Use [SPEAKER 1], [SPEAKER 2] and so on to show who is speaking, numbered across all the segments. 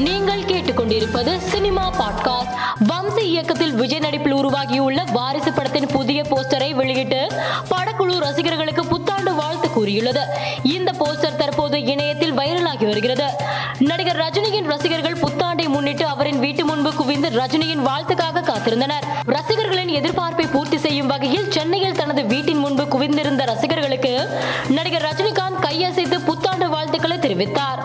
[SPEAKER 1] நீங்கள் கேட்டுக்கொண்டிருப்பது cinema podcast. Vamsi இயக்கத்தில் விஜய் நடிப்பில் உருவாகியுள்ள வாரிசு படத்தின் புதிய போஸ்டரை வெளியிட்டு படக்குழு ரசிகர்களுக்கு புத்தாண்டு வாழ்த்து கூறியுள்ளது. இந்த போஸ்டர் தற்போது இணையத்தில் வைரலாகி வருகிறது. நடிகர் ரஜினியின் ரசிகர்கள் புத்தாண்டை முன்னிட்டு அவரின் வீட்டு முன்பு குவிந்து ரஜினியின் வாழ்த்துக்காக காத்திருந்தனர். ரசிகர்களின் எதிர்பார்ப்பை பூர்த்தி செய்யும் வகையில் சென்னையில் தனது வீட்டின் முன்பு குவிந்திருந்த ரசிகர்களுக்கு நடிகர் ரஜினிகாந்த் கையசைத்து புத்தாண்டு வாழ்த்துக்களை தெரிவித்தார்.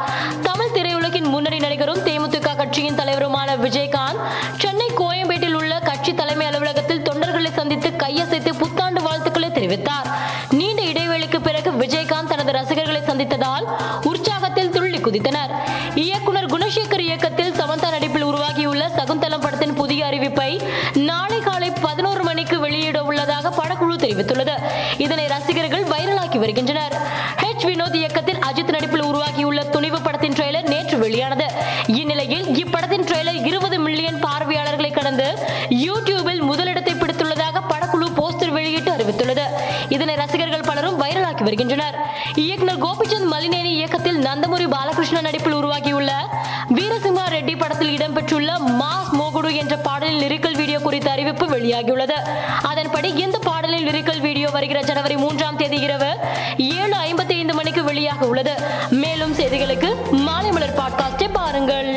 [SPEAKER 1] தமிழ் முன்னணி நடிகரும் தேமுதிக கட்சியின் தலைவருமான விஜயகாந்த் சென்னை கோயம்பேட்டில் உள்ள கட்சி தலைமை அலுவலகத்தில் தொண்டர்களை சந்தித்து கையசைத்து புத்தாண்டு வாழ்த்துக்களை தெரிவித்தார். நீண்ட இடைவெளிக்கு பிறகு விஜயகாந்த் தனது ரசிகர்களை சந்தித்ததால் உற்சாகத்தில் துள்ளி குதித்தனர். இயக்குனர் குணசேகர் இயக்கத்தில் சமந்தா நடிப்பில் உருவாகியுள்ள சகுந்தலம் படத்தின் புதிய அறிவிப்பை நாளை காலை பதினோரு மணிக்கு வெளியிட உள்ளதாக படக்குழு தெரிவித்துள்ளது. இதனை ரசிகர்கள் வைரலாக்கி வருகின்றனர். நிலையில் இப்படத்தின் ட்ரெய்லர் இருபது மில்லியன் பார்வையாளர்களை கடந்து யூடியூபில் முதலிடத்தை பிடித்துள்ளதாக படக்குழு போஸ்டர் வெளியிட்டு அறிவித்துள்ளது. இதனை ரசிகர்கள் பலரும் வைரலாக்கி வருகின்றனர். இயக்குனர் கோபிச்சந்த் மலினேனி இயக்கத்தில் நந்தமுரி பாலகிருஷ்ணன் நடிப்பில் உருவாகியுள்ள வீரசிம்ஹா ரெட்டி படத்தில் இடம்பெற்றுள்ள மாஸ் மோகுடு என்ற பாடலின் லிரிக்கல் வீடியோ குறித்த அறிவிப்பு வெளியாகியுள்ளது. அதன்படி இந்த பாடலின் லிரிக்கல் வீடியோ வருகிற ஜனவரி மூன்றாம் தேதி இரவு ஏழு ஐம்பத்தி ஐந்து மணிக்கு வெளியாக உள்ளது. மேலும் செய்திகளுக்கு மாலை பாருங்கள்.